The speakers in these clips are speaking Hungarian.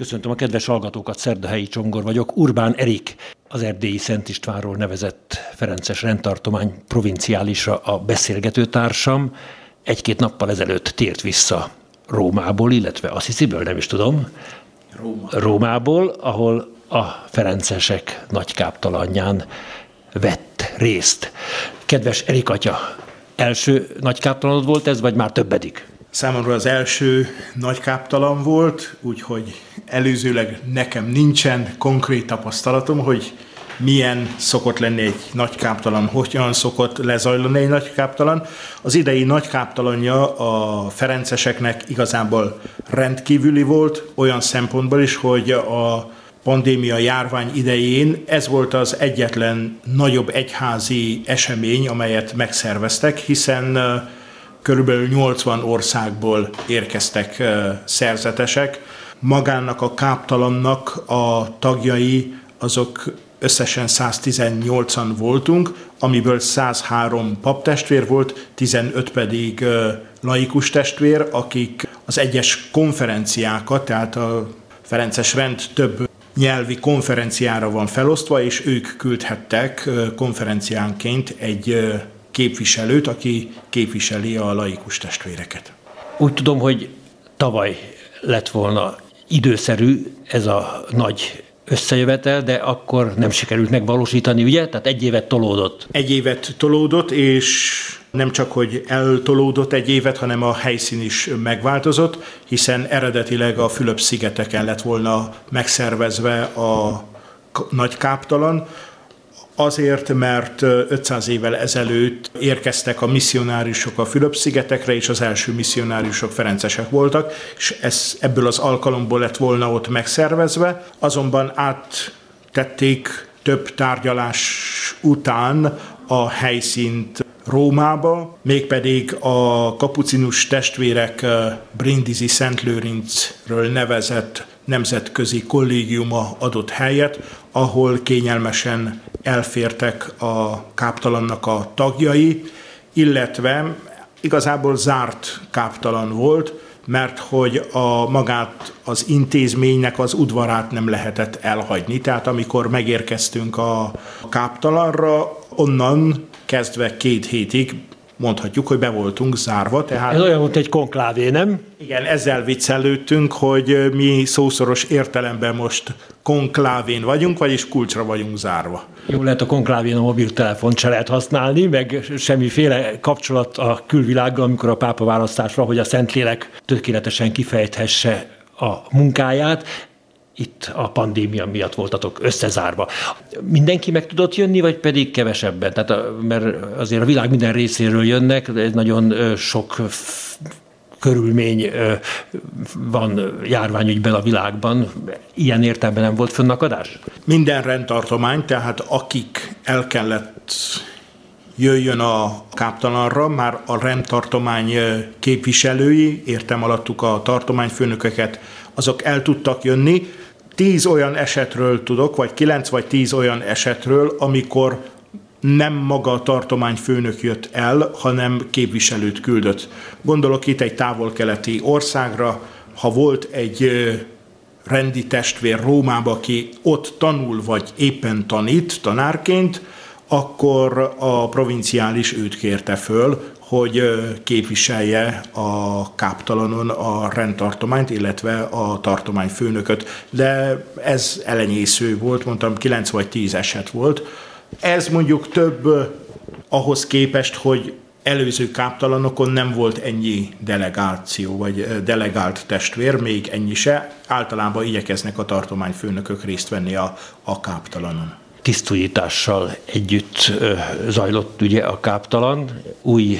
Köszöntöm a kedves hallgatókat, Szerdahelyi Csongor vagyok. Urbán Erik, az erdélyi Szent Istvánról nevezett Ferences rendtartomány provinciálisra a beszélgető társam. Egy-két nappal ezelőtt tért vissza Rómából, illetve Assisi-ből, nem is tudom. Róma. Rómából, ahol a Ferencesek nagykáptalanján vett részt. Kedves Erik atya, első nagykáptalanod volt ez, vagy már többedik? Számomra az első nagy káptalan volt, úgyhogy előzőleg nekem nincsen konkrét tapasztalatom, hogy milyen szokott lenni egy nagy káptalan, hogyan szokott lezajlani egy nagy káptalan. Az idei nagy káptalanja a ferenceseknek igazából rendkívüli volt, olyan szempontból is, hogy a pandémia járvány idején ez volt az egyetlen nagyobb egyházi esemény, amelyet megszerveztek, hiszen körülbelül 80 országból érkeztek szerzetesek. Magának a káptalannak a tagjai azok összesen 118-an voltunk, amiből 103 paptestvér volt, 15 pedig laikus testvér, akik az egyes konferenciákat, tehát a Ferences rend több nyelvi konferenciára van felosztva, és ők küldhettek konferenciánként egy képviselőt, aki képviseli a laikus testvéreket. Úgy tudom, hogy tavaly lett volna időszerű ez a nagy összejövetel, de akkor nem sikerült megvalósítani, ugye? Tehát egy évet tolódott. Egy évet tolódott, és nem csak, hogy eltolódott egy évet, hanem a helyszín is megváltozott, hiszen eredetileg a Fülöp-szigeteken lett volna megszervezve a nagy káptalan, Azért, mert 500 évvel ezelőtt érkeztek a misszionáriusok a Fülöp-szigetekre, és az első misszionáriusok ferencesek voltak, és ez ebből az alkalomból lett volna ott megszervezve, azonban áttették több tárgyalás után a helyszínt Rómába, mégpedig a kapucinus testvérek Brindisi Szent Lőrincről nevezett nemzetközi kollégiuma adott helyet, ahol kényelmesen elfértek a káptalannak a tagjai, illetve igazából zárt káptalan volt, mert hogy a magát az intézménynek az udvarát nem lehetett elhagyni. Tehát amikor megérkeztünk a káptalanra, onnan kezdve két hétig mondhatjuk, hogy be voltunk zárva. Tehát, Ez olyan, mint egy konklávé, nem? Igen, ezzel viccelődtünk, hogy mi szószoros értelemben most konklávén vagyunk, vagyis kulcsra vagyunk zárva. Jó lehet a konklávén a mobiltelefont se lehet használni, meg semmiféle kapcsolat a külvilággal, amikor a pápa választás van, hogy a Szentlélek tökéletesen kifejthesse a munkáját itt a pandémia miatt voltatok összezárva. Mindenki meg tudott jönni, vagy pedig kevesebben? Tehát mert azért a világ minden részéről jönnek, ez nagyon sok körülmény van járványügyben a világban. Ilyen értelemben nem volt fönnakadás? Minden rendtartomány, tehát akik el kellett jöjjön a káptalanra, már a rendtartomány képviselői, értem alattuk a tartományfőnököket, azok el tudtak jönni, tíz olyan esetről tudok, vagy kilenc vagy tíz olyan esetről, amikor nem maga a tartományfőnök jött el, hanem képviselőt küldött. Gondolok itt egy távol-keleti országra, ha volt egy rendi testvér Rómába, aki ott tanul, vagy éppen tanít tanárként, akkor a provinciális őt kérte föl, hogy képviselje a káptalanon a rendtartományt, illetve a tartomány főnököt. De ez elenyésző volt, mondtam 9 vagy 10 eset volt. Ez mondjuk több ahhoz képest, hogy előző káptalanokon nem volt ennyi delegáció, vagy delegált testvér, még ennyi se. Általában igyekeznek a tartományfőnökök részt venni a, a káptalanon tisztújítással együtt zajlott ugye a káptalan, új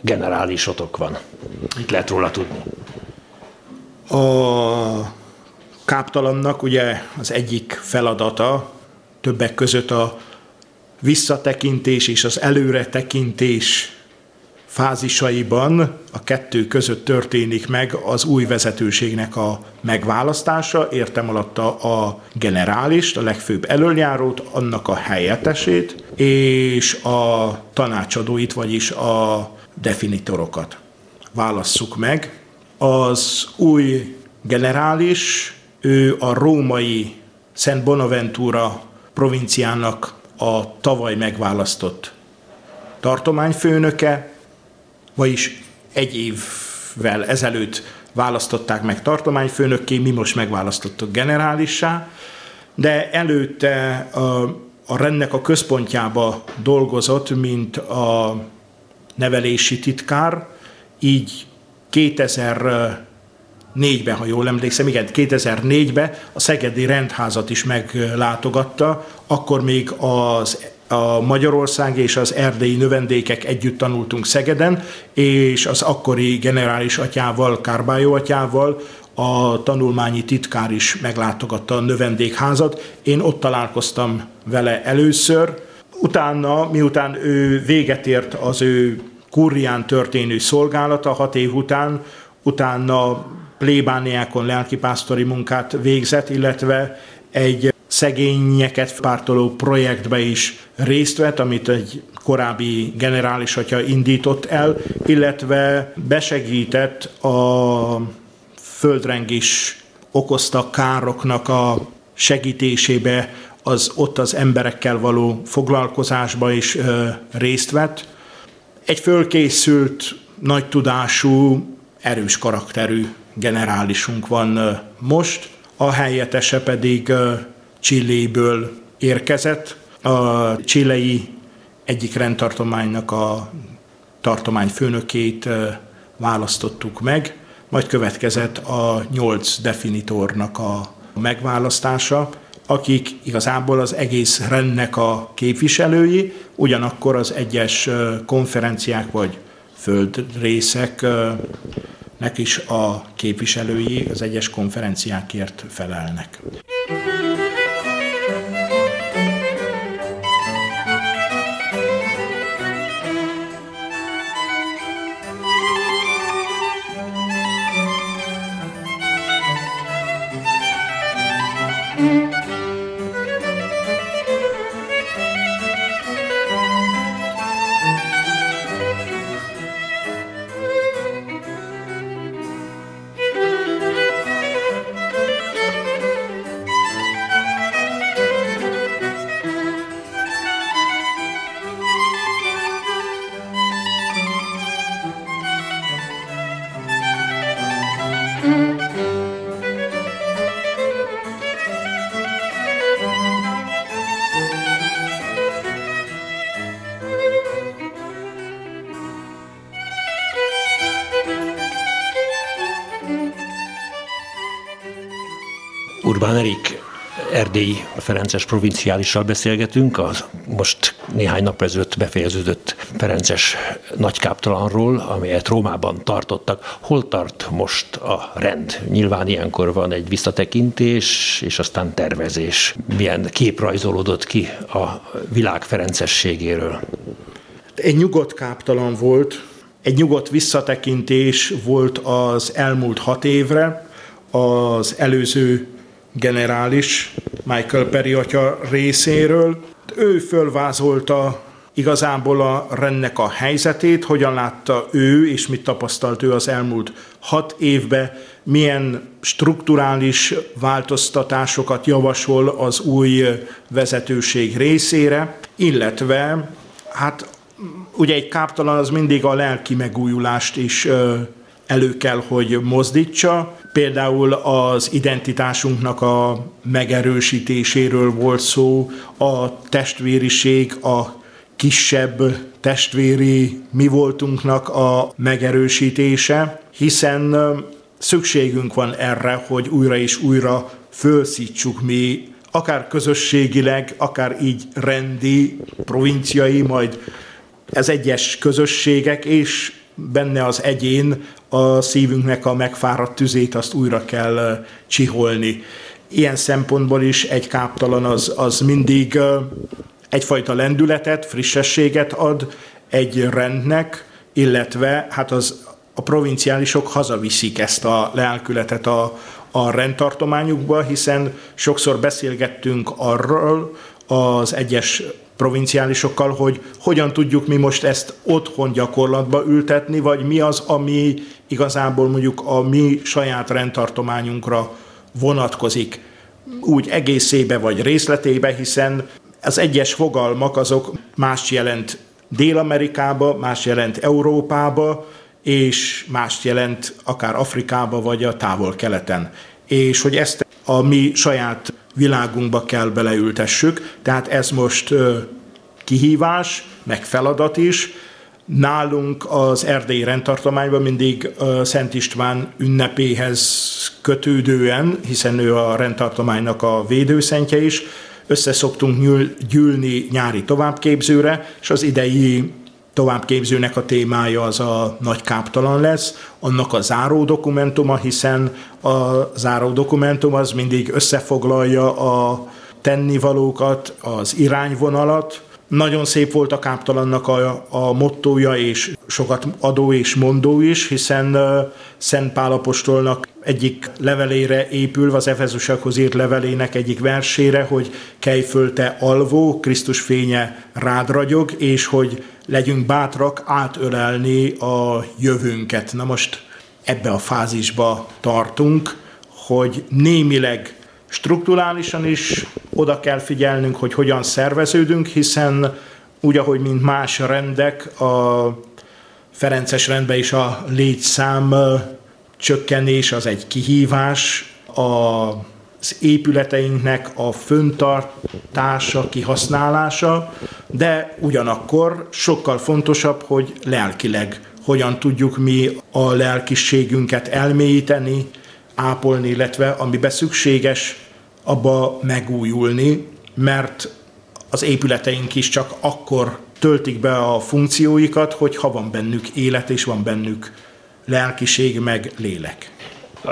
generálisotok van. Mit lehet róla tudni? A káptalannak ugye az egyik feladata többek között a visszatekintés és az előretekintés fázisaiban a kettő között történik meg az új vezetőségnek a megválasztása, értem alatta a generálist, a legfőbb elöljárót, annak a helyettesét, és a tanácsadóit, vagyis a definitorokat. Válasszuk meg. Az új generális ő a római Szent Bonaventura provinciának a tavaly megválasztott tartományfőnöke, vagyis egy évvel ezelőtt választották meg tartományfőnökké, mi most megválasztottuk generálissá, de előtte a, a rendnek a központjába dolgozott, mint a nevelési titkár, így 2004-ben, ha jól emlékszem, igen, 2004-ben a Szegedi Rendházat is meglátogatta, akkor még az a Magyarország és az erdélyi növendékek együtt tanultunk Szegeden, és az akkori generális atyával, Kárbájó atyával a tanulmányi titkár is meglátogatta a növendékházat. Én ott találkoztam vele először. Utána, miután ő véget ért az ő kurrián történő szolgálata hat év után, utána plébániákon lelkipásztori munkát végzett, illetve egy szegényeket pártoló projektbe is részt vett, amit egy korábbi generális atya indított el, illetve besegített a földrengés okozta károknak a segítésébe, az ott az emberekkel való foglalkozásba is ö, részt vett. Egy fölkészült, nagy tudású, erős karakterű generálisunk van most, a helyettese pedig Csilléből érkezett. A csillei egyik rendtartománynak a tartomány főnökét választottuk meg, majd következett a nyolc definitornak a megválasztása, akik igazából az egész rendnek a képviselői, ugyanakkor az egyes konferenciák vagy földrészeknek is a képviselői az egyes konferenciákért felelnek. Urbán Erik erdélyi Ferences provinciálissal beszélgetünk, az most néhány nap ezelőtt befejeződött Ferences nagykáptalanról, amelyet Rómában tartottak. Hol tart most a rend? Nyilván ilyenkor van egy visszatekintés, és aztán tervezés. Milyen kép rajzolódott ki a világ ferencességéről? Egy nyugodt káptalan volt, egy nyugodt visszatekintés volt az elmúlt hat évre, az előző generális Michael Perry atya részéről. Ő fölvázolta igazából a rendnek a helyzetét, hogyan látta ő, és mit tapasztalt ő az elmúlt hat évben, milyen strukturális változtatásokat javasol az új vezetőség részére, illetve hát ugye egy káptalan az mindig a lelki megújulást is elő kell, hogy mozdítsa. Például az identitásunknak a megerősítéséről volt szó, a testvériség, a kisebb testvéri mi voltunknak a megerősítése, hiszen szükségünk van erre, hogy újra és újra fölszítsuk mi, akár közösségileg, akár így rendi, provinciai, majd ez egyes közösségek, és benne az egyén a szívünknek a megfáradt tüzét azt újra kell csiholni. Ilyen szempontból is egy káptalan az, az mindig egyfajta lendületet, frissességet ad egy rendnek, illetve hát az a provinciálisok hazaviszik ezt a lelkületet a, a rendtartományukba, hiszen sokszor beszélgettünk arról az egyes provinciálisokkal, hogy hogyan tudjuk mi most ezt otthon gyakorlatba ültetni, vagy mi az, ami igazából mondjuk a mi saját rendtartományunkra vonatkozik úgy egészébe vagy részletébe, hiszen az egyes fogalmak azok más jelent Dél-Amerikába, más jelent Európába, és más jelent akár Afrikába vagy a távol-keleten. És hogy ezt a mi saját világunkba kell beleültessük, tehát ez most kihívás, meg feladat is. Nálunk az erdélyi rendtartományban mindig Szent István ünnepéhez kötődően, hiszen ő a rendtartománynak a védőszentje is, összeszoktunk gyűlni nyári továbbképzőre, és az idei továbbképzőnek a témája az a nagy káptalan lesz, annak a záró dokumentuma, hiszen a záró dokumentum az mindig összefoglalja a tennivalókat, az irányvonalat, nagyon szép volt a káptalannak a, a mottója, és sokat adó és mondó is, hiszen Szent Pálapostolnak egyik levelére épülve, az Efezusakhoz írt levelének egyik versére, hogy kelj te alvó, Krisztus fénye rád ragyog, és hogy legyünk bátrak átölelni a jövőnket. Na most ebbe a fázisba tartunk, hogy némileg strukturálisan is oda kell figyelnünk, hogy hogyan szerveződünk, hiszen úgy, ahogy mint más rendek, a Ferences rendben is a létszám csökkenés az egy kihívás, az épületeinknek a föntartása, kihasználása, de ugyanakkor sokkal fontosabb, hogy lelkileg hogyan tudjuk mi a lelkiségünket elmélyíteni, ápolni, illetve amiben szükséges, abba megújulni, mert az épületeink is csak akkor töltik be a funkcióikat, hogyha van bennük élet és van bennük lelkiség meg lélek.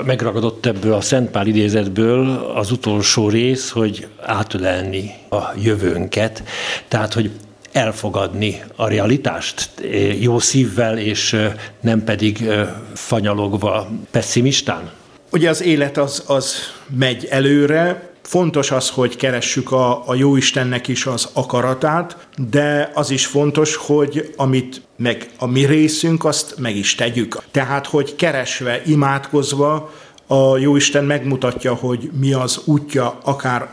Megragadott ebből a Szentpál idézetből az utolsó rész, hogy átölelni a jövőnket, tehát hogy elfogadni a realitást jó szívvel, és nem pedig fanyalogva pessimistán? Ugye az élet az, az megy előre, Fontos az, hogy keressük a, a Jóistennek is az akaratát, de az is fontos, hogy amit meg a mi részünk, azt meg is tegyük. Tehát, hogy keresve, imádkozva a Jóisten megmutatja, hogy mi az útja akár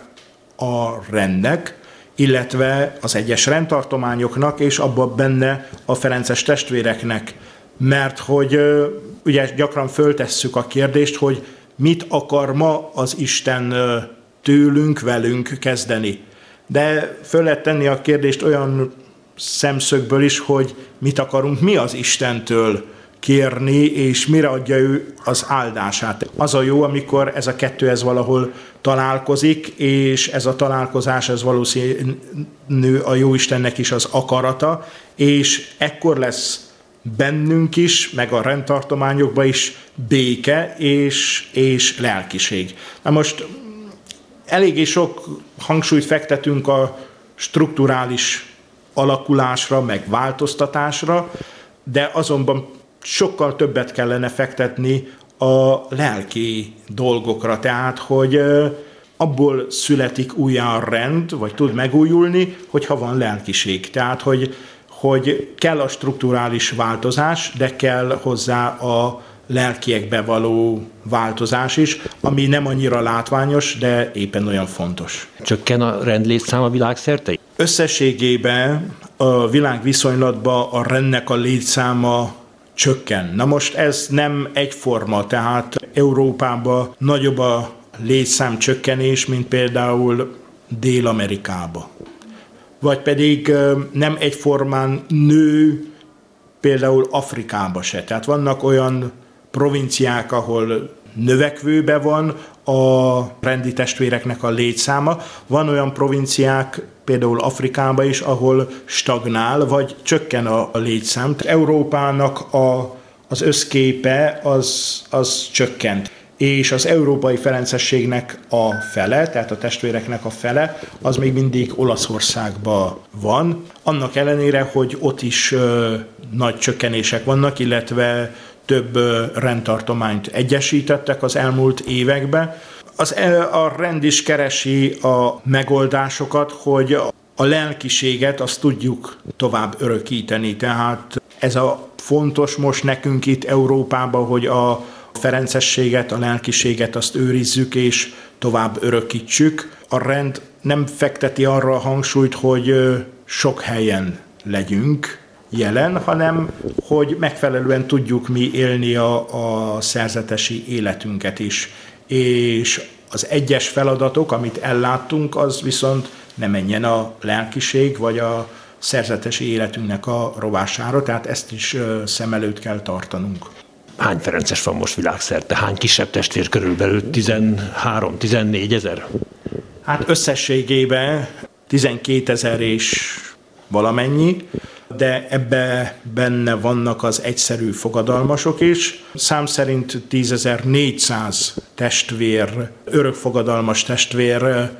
a rendnek, illetve az egyes rendtartományoknak, és abban benne a Ferences testvéreknek. Mert hogy ugye gyakran föltesszük a kérdést, hogy mit akar ma az Isten tőlünk, velünk kezdeni. De föl lehet tenni a kérdést olyan szemszögből is, hogy mit akarunk mi az Istentől kérni, és mire adja ő az áldását. Az a jó, amikor ez a kettő ez valahol találkozik, és ez a találkozás, ez valószínű a jó Istennek is az akarata, és ekkor lesz bennünk is, meg a rendtartományokban is béke és, és lelkiség. Na most eléggé sok hangsúlyt fektetünk a strukturális alakulásra, meg változtatásra, de azonban sokkal többet kellene fektetni a lelki dolgokra, tehát hogy abból születik újjá rend, vagy tud megújulni, hogyha van lelkiség. Tehát, hogy, hogy kell a strukturális változás, de kell hozzá a lelkiekbe való változás is, ami nem annyira látványos, de éppen olyan fontos. Csökken a rendlétszám a világszerte? Összességében a világ viszonylatban a rendnek a létszáma csökken. Na most ez nem egyforma, tehát Európában nagyobb a létszám csökkenés, mint például Dél-Amerikába. Vagy pedig nem egyformán nő például Afrikába se. Tehát vannak olyan provinciák, ahol növekvőbe van a rendi testvéreknek a létszáma. Van olyan provinciák, például Afrikában is, ahol stagnál, vagy csökken a, létszám. Európának a, az összképe az, az csökkent és az európai ferencességnek a fele, tehát a testvéreknek a fele, az még mindig Olaszországban van. Annak ellenére, hogy ott is ö, nagy csökkenések vannak, illetve több rendtartományt egyesítettek az elmúlt években. Az, a rend is keresi a megoldásokat, hogy a lelkiséget azt tudjuk tovább örökíteni. Tehát ez a fontos most nekünk itt Európában, hogy a ferencességet, a lelkiséget azt őrizzük és tovább örökítsük. A rend nem fekteti arra a hangsúlyt, hogy sok helyen legyünk jelen, hanem hogy megfelelően tudjuk mi élni a, a szerzetesi életünket is. És az egyes feladatok, amit elláttunk, az viszont ne menjen a lelkiség vagy a szerzetesi életünknek a rovására, tehát ezt is szem előtt kell tartanunk. Hány Ferences van most világszerte? Hány kisebb testvér körülbelül? 13-14 ezer? Hát összességében 12 ezer és valamennyi, de ebbe benne vannak az egyszerű fogadalmasok is. Szám szerint 10.400 testvér, örökfogadalmas testvér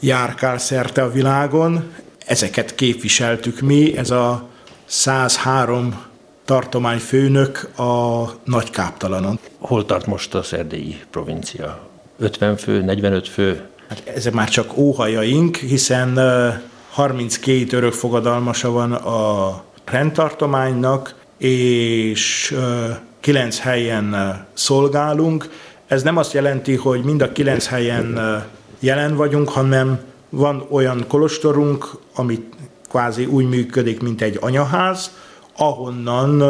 járkál szerte a világon. Ezeket képviseltük mi, ez a 103 tartományfőnök a nagy káptalanon. Hol tart most a szerdélyi provincia? 50 fő, 45 fő? Hát ezek már csak óhajaink, hiszen 32 örökfogadalmasa van a rendtartománynak, és 9 helyen szolgálunk. Ez nem azt jelenti, hogy mind a 9 helyen jelen vagyunk, hanem van olyan kolostorunk, amit kvázi úgy működik, mint egy anyaház, ahonnan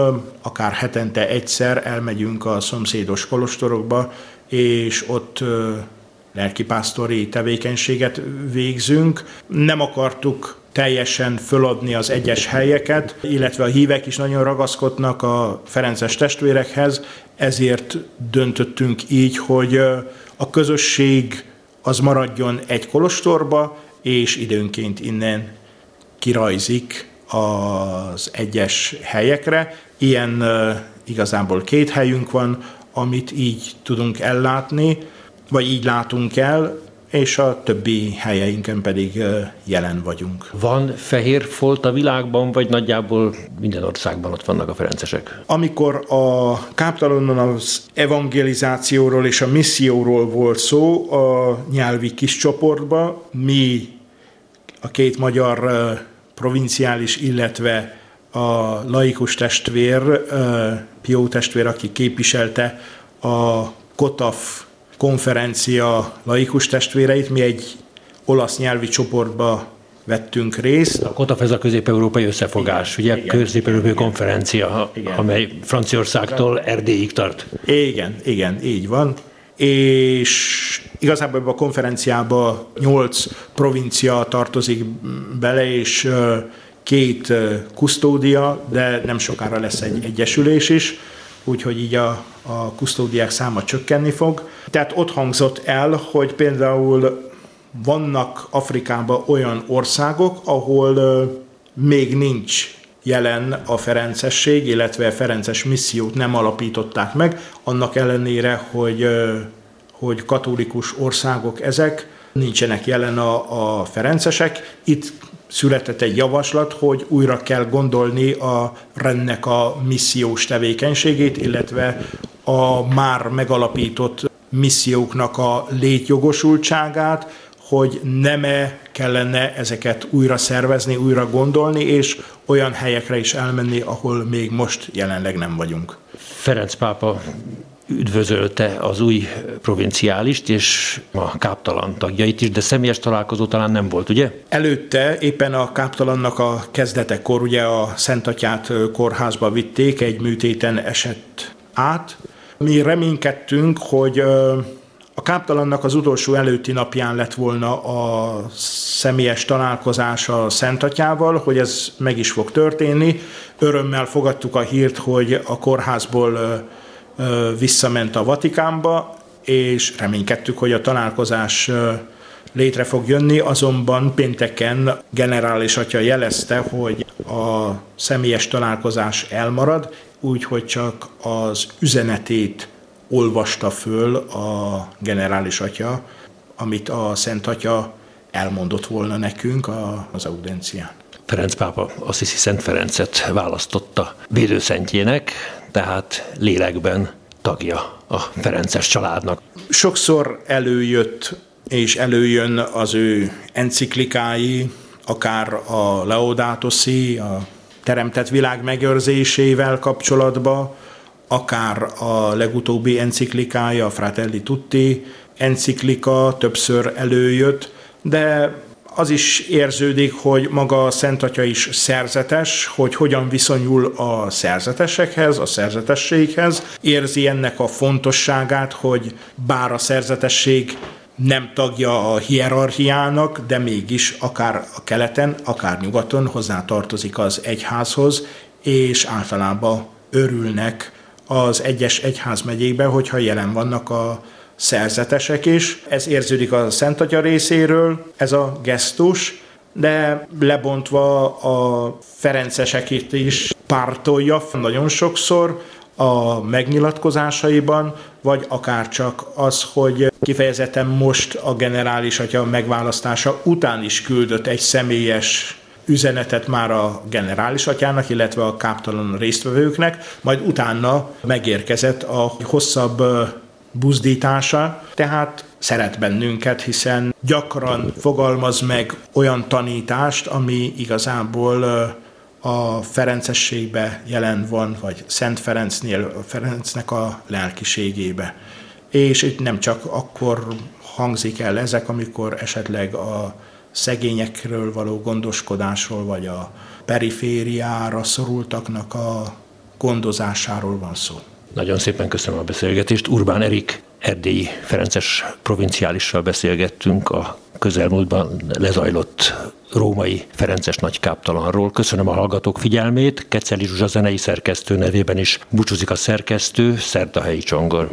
akár hetente egyszer elmegyünk a szomszédos kolostorokba, és ott lelkipásztori tevékenységet végzünk. Nem akartuk teljesen föladni az egyes helyeket, illetve a hívek is nagyon ragaszkodnak a Ferences testvérekhez, ezért döntöttünk így, hogy a közösség az maradjon egy kolostorba, és időnként innen kirajzik az egyes helyekre. Ilyen igazából két helyünk van, amit így tudunk ellátni, vagy így látunk el, és a többi helyeinken pedig jelen vagyunk. Van fehér folt a világban, vagy nagyjából minden országban ott vannak a ferencesek? Amikor a káptalonon az evangelizációról és a misszióról volt szó a nyelvi kis csoportban, mi a két magyar provinciális, illetve a laikus testvér, Pió testvér, aki képviselte a Kotaf konferencia laikus testvéreit, mi egy olasz nyelvi csoportba vettünk részt. A KOTAF ez a közép-európai összefogás, igen, ugye közép-európai konferencia, igen. amely Franciaországtól Erdélyig tart. Igen, igen, így van. És igazából ebben a konferenciába nyolc provincia tartozik bele, és két kusztódia, de nem sokára lesz egy egyesülés is úgyhogy így a, a kusztódiák száma csökkenni fog. Tehát ott hangzott el, hogy például vannak Afrikában olyan országok, ahol még nincs jelen a ferencesség, illetve a ferences missziót nem alapították meg, annak ellenére, hogy, hogy katolikus országok ezek, nincsenek jelen a, a ferencesek. Itt született egy javaslat, hogy újra kell gondolni a rendnek a missziós tevékenységét, illetve a már megalapított misszióknak a létjogosultságát, hogy nem-e kellene ezeket újra szervezni, újra gondolni, és olyan helyekre is elmenni, ahol még most jelenleg nem vagyunk. Ferenc pápa üdvözölte az új provinciálist és a káptalan tagjait is, de személyes találkozó talán nem volt, ugye? Előtte éppen a káptalannak a kezdetekor ugye a Szentatyát kórházba vitték, egy műtéten esett át. Mi reménykedtünk, hogy a káptalannak az utolsó előtti napján lett volna a személyes találkozás a Szentatyával, hogy ez meg is fog történni. Örömmel fogadtuk a hírt, hogy a kórházból visszament a Vatikánba, és reménykedtük, hogy a találkozás létre fog jönni, azonban pénteken generális atya jelezte, hogy a személyes találkozás elmarad, úgyhogy csak az üzenetét olvasta föl a generális atya, amit a Szent Atya elmondott volna nekünk az audencián. Ferenc pápa Assisi Szent Ferencet választotta védőszentjének, tehát lélekben tagja a Ferences családnak. Sokszor előjött és előjön az ő enciklikái, akár a Leodátoszi, a teremtett világ megőrzésével kapcsolatban, akár a legutóbbi enciklikája, a Fratelli Tutti enciklika többször előjött, de az is érződik, hogy maga a Szent Atya is szerzetes, hogy hogyan viszonyul a szerzetesekhez, a szerzetességhez. Érzi ennek a fontosságát, hogy bár a szerzetesség nem tagja a hierarchiának, de mégis akár a keleten, akár nyugaton hozzá tartozik az egyházhoz, és általában örülnek az egyes egyházmegyékben, hogyha jelen vannak a szerzetesek is. Ez érződik a Szent Atya részéről, ez a gesztus, de lebontva a Ferenceseket is pártolja nagyon sokszor a megnyilatkozásaiban, vagy akár csak az, hogy kifejezetten most a generális atya megválasztása után is küldött egy személyes üzenetet már a generális atyának, illetve a káptalan résztvevőknek, majd utána megérkezett a hosszabb buzdítása, tehát szeret bennünket, hiszen gyakran fogalmaz meg olyan tanítást, ami igazából a Ferencességbe jelen van, vagy Szent Ferencnél, Ferencnek a lelkiségébe. És itt nem csak akkor hangzik el ezek, amikor esetleg a szegényekről való gondoskodásról, vagy a perifériára szorultaknak a gondozásáról van szó. Nagyon szépen köszönöm a beszélgetést. Urbán Erik erdélyi Ferences provinciálissal beszélgettünk a közelmúltban lezajlott római Ferences nagykáptalanról. Köszönöm a hallgatók figyelmét. Keceli Zsuzsa zenei szerkesztő nevében is búcsúzik a szerkesztő, Szerdahelyi Csongor.